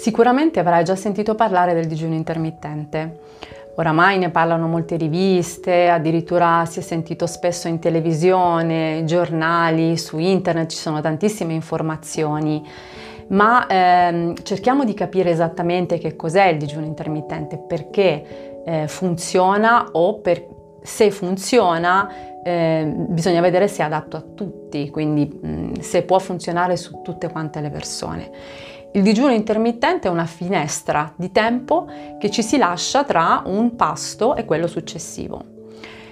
Sicuramente avrai già sentito parlare del digiuno intermittente. Oramai ne parlano molte riviste, addirittura si è sentito spesso in televisione, giornali, su internet ci sono tantissime informazioni, ma ehm, cerchiamo di capire esattamente che cos'è il digiuno intermittente, perché eh, funziona o per, se funziona eh, bisogna vedere se è adatto a tutti, quindi mh, se può funzionare su tutte quante le persone. Il digiuno intermittente è una finestra di tempo che ci si lascia tra un pasto e quello successivo.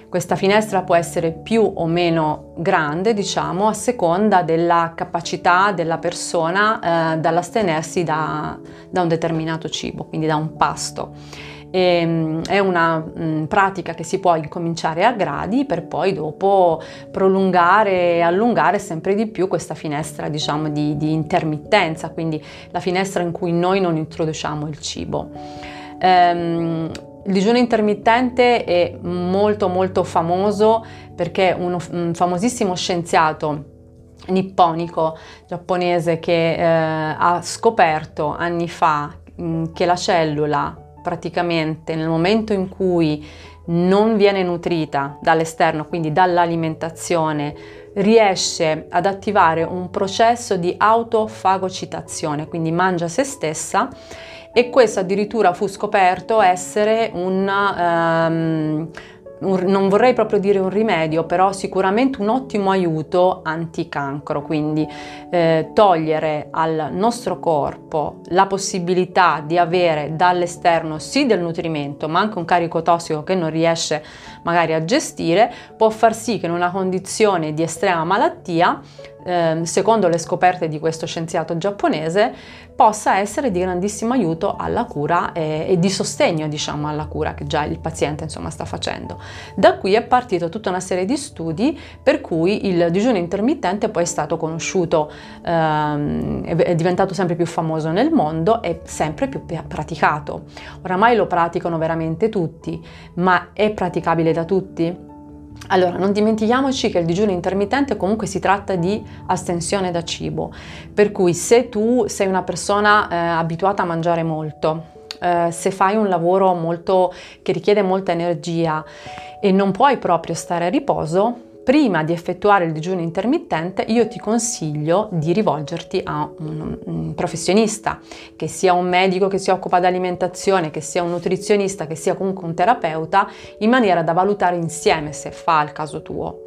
Questa finestra può essere più o meno grande, diciamo, a seconda della capacità della persona eh, dall'astenersi da, da un determinato cibo, quindi da un pasto. E, ehm, è una mh, mm, pratica che si può incominciare a gradi per poi dopo prolungare e allungare sempre di più questa finestra diciamo di, di intermittenza, quindi la finestra in cui noi non introduciamo il cibo. Ehm, il digiuno intermittente è molto molto famoso perché un famosissimo scienziato nipponico giapponese che eh, ha scoperto anni fa mh, mm, che la cellula praticamente nel momento in cui non viene nutrita dall'esterno, quindi dall'alimentazione, riesce ad attivare un processo di autofagocitazione, quindi mangia se stessa e questo addirittura fu scoperto essere un um, un, non vorrei proprio dire un rimedio, però sicuramente un ottimo aiuto anticancro, quindi eh, togliere al nostro corpo la possibilità di avere dall'esterno sì del nutrimento, ma anche un carico tossico che non riesce magari a gestire, può far sì che in una condizione di estrema malattia Ehm, secondo le scoperte di questo scienziato giapponese, possa essere di grandissimo aiuto alla cura e, e di sostegno, diciamo, alla cura che già il paziente insomma sta facendo. Da qui è partita tutta una serie di studi per cui il digiuno intermittente poi è stato conosciuto, ehm, è diventato sempre più famoso nel mondo e sempre più praticato. Oramai lo praticano veramente tutti, ma è praticabile da tutti? Allora, non dimentichiamoci che il digiuno intermittente comunque si tratta di astensione da cibo, per cui se tu sei una persona eh, abituata a mangiare molto, eh, se fai un lavoro molto, che richiede molta energia e non puoi proprio stare a riposo, prima di effettuare il digiuno intermittente io ti consiglio di rivolgerti a un, professionista, che sia un medico che si occupa di alimentazione, che sia un nutrizionista, che sia comunque un terapeuta, in maniera da valutare insieme se fa il caso tuo.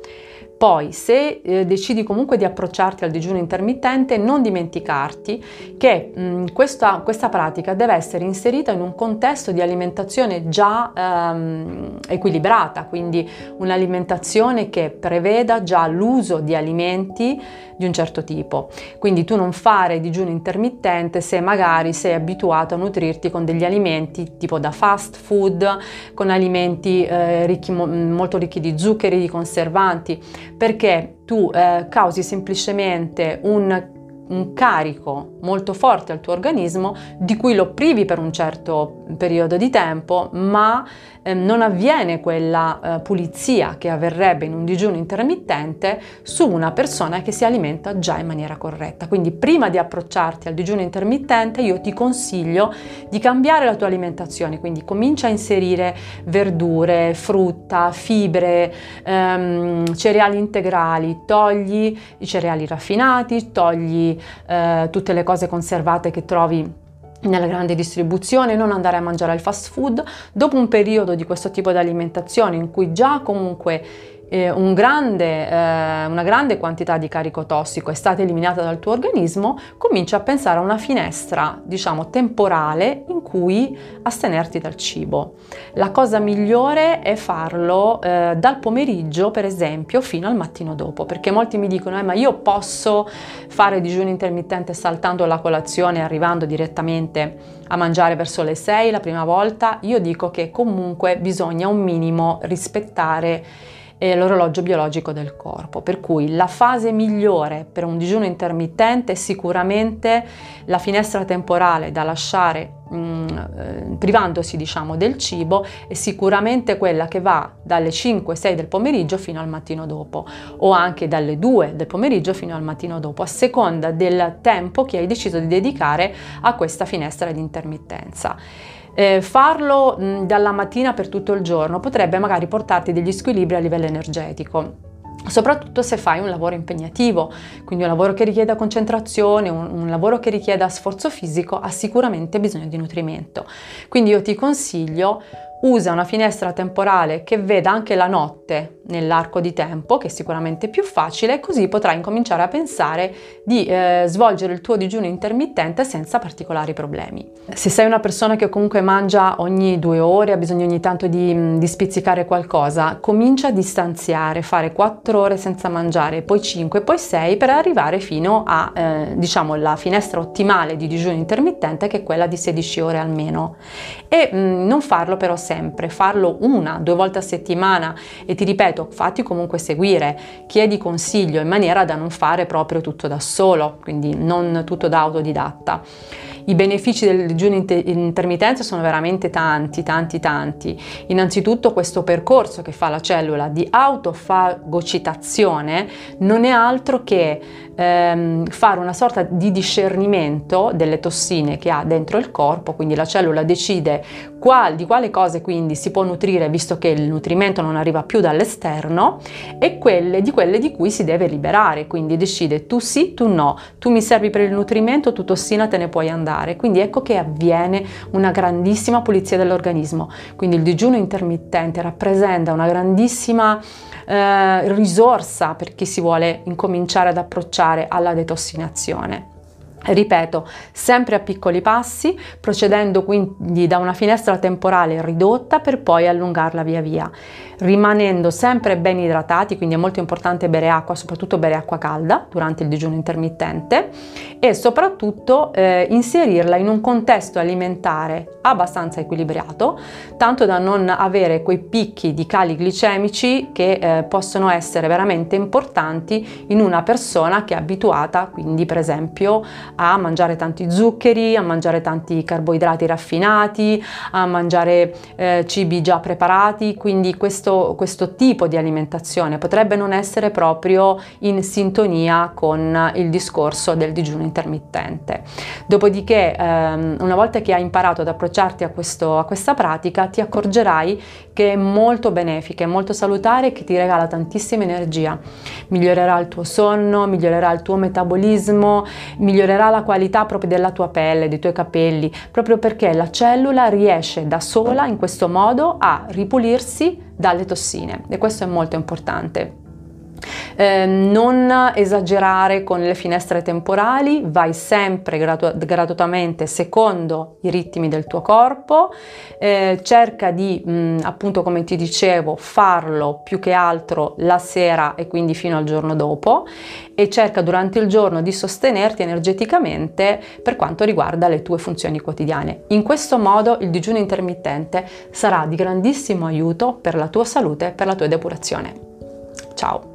Poi, se eh, decidi comunque di approcciarti al digiuno intermittente, non dimenticarti che mh, questa, questa, pratica deve essere inserita in un contesto di alimentazione già ehm, equilibrata, quindi un'alimentazione che preveda già l'uso di alimenti di un certo tipo. Quindi tu non fare digiuno intermittente se magari sei abituato a nutrirti con degli alimenti tipo da fast food, con alimenti eh, ricchi, molto ricchi di zuccheri, di conservanti perché tu eh, causi semplicemente un un carico molto forte al tuo organismo di cui lo privi per un certo periodo di tempo, ma eh, non avviene quella eh, pulizia che avverrebbe in un digiuno intermittente su una persona che si alimenta già in maniera corretta. Quindi prima di approcciarti al digiuno intermittente io ti consiglio di cambiare la tua alimentazione, quindi comincia a inserire verdure, frutta, fibre, ehm, cereali integrali, togli i cereali raffinati, togli eh, tutte le cose conservate che trovi nella grande distribuzione, non andare a mangiare il fast food. Dopo un periodo di questo tipo di alimentazione in cui già comunque eh, un grande, eh, una grande quantità di carico tossico è stata eliminata dal tuo organismo, comincia a pensare a una finestra, diciamo, temporale in cui astenerti dal cibo. La cosa migliore è farlo eh, dal pomeriggio, per esempio, fino al mattino dopo, perché molti mi dicono, eh, ma io posso fare digiuno intermittente saltando la colazione e arrivando direttamente a mangiare verso le 6 la prima volta. Io dico che comunque bisogna un minimo rispettare e l'orologio biologico del corpo. Per cui la fase migliore per un digiuno intermittente è sicuramente la finestra temporale da lasciare mm, eh, privandosi diciamo del cibo è sicuramente quella che va dalle 5-6 del pomeriggio fino al mattino dopo o anche dalle 2 del pomeriggio fino al mattino dopo a seconda del tempo che hai deciso di dedicare a questa finestra di intermittenza. Eh, farlo mh, dalla mattina per tutto il giorno potrebbe magari portarti degli squilibri a livello energetico soprattutto se fai un lavoro impegnativo, quindi un lavoro che richieda concentrazione, un, un, lavoro che richieda sforzo fisico, ha sicuramente bisogno di nutrimento. Quindi io ti consiglio usa una finestra temporale che veda anche la notte nell'arco di tempo, che è sicuramente più facile, così potrai incominciare a pensare di eh, svolgere il tuo digiuno intermittente senza particolari problemi. Se sei una persona che comunque mangia ogni due ore, ha bisogno ogni tanto di, mm, di spizzicare qualcosa, comincia a distanziare, fare quattro ore senza mangiare, poi cinque, poi sei, per arrivare fino a, eh, diciamo, la finestra ottimale di digiuno intermittente, che è quella di 16 ore almeno. E mh, mm, non farlo però sempre sempre, farlo una, due volte a settimana e ti ripeto, fatti comunque seguire, chiedi consiglio in maniera da non fare proprio tutto da solo, quindi non tutto da autodidatta. I benefici del digiuno intermittenza sono veramente tanti, tanti, tanti. Innanzitutto questo percorso che fa la cellula di autofagocitazione non è altro che ehm, fare una sorta di discernimento delle tossine che ha dentro il corpo, quindi la cellula decide qual, di quale cose quindi si può nutrire visto che il nutrimento non arriva più dall'esterno e quelle di quelle di cui si deve liberare, quindi decide tu sì, tu no, tu mi servi per il nutrimento, tu tossina te ne puoi andare. Quindi ecco che avviene una grandissima pulizia dell'organismo. Quindi il digiuno intermittente rappresenta una grandissima eh, risorsa per chi si vuole incominciare ad approcciare alla detossinazione. Ripeto, sempre a piccoli passi, procedendo quindi da una finestra temporale ridotta per poi allungarla via via, rimanendo sempre ben idratati, quindi è molto importante bere acqua, soprattutto bere acqua calda durante il digiuno intermittente e soprattutto eh, inserirla in un contesto alimentare abbastanza equilibrato, tanto da non avere quei picchi di cali glicemici che eh, possono essere veramente importanti in una persona che è abituata, quindi per esempio a mangiare tanti zuccheri, a mangiare tanti carboidrati raffinati, a mangiare eh, cibi già preparati, quindi questo, questo tipo di alimentazione potrebbe non essere proprio in sintonia con il discorso del digiuno intermittente. Dopodiché, ehm, una volta che hai imparato ad approcciarti a, questo, a questa pratica, ti accorgerai che è molto benefica, è molto salutare e che ti regala tantissima energia. Migliorerà il tuo sonno, migliorerà il tuo metabolismo, migliorerà la qualità proprio della tua pelle, dei tuoi capelli, proprio perché la cellula riesce da sola in questo modo a ripulirsi dalle tossine e questo è molto importante. Eh, non esagerare con le finestre temporali, vai sempre gradu- gratuitamente secondo i ritmi del tuo corpo, eh, cerca di, mh, appunto come ti dicevo, farlo più che altro la sera e quindi fino al giorno dopo e cerca durante il giorno di sostenerti energeticamente per quanto riguarda le tue funzioni quotidiane. In questo modo il digiuno intermittente sarà di grandissimo aiuto per la tua salute e per la tua depurazione. Ciao!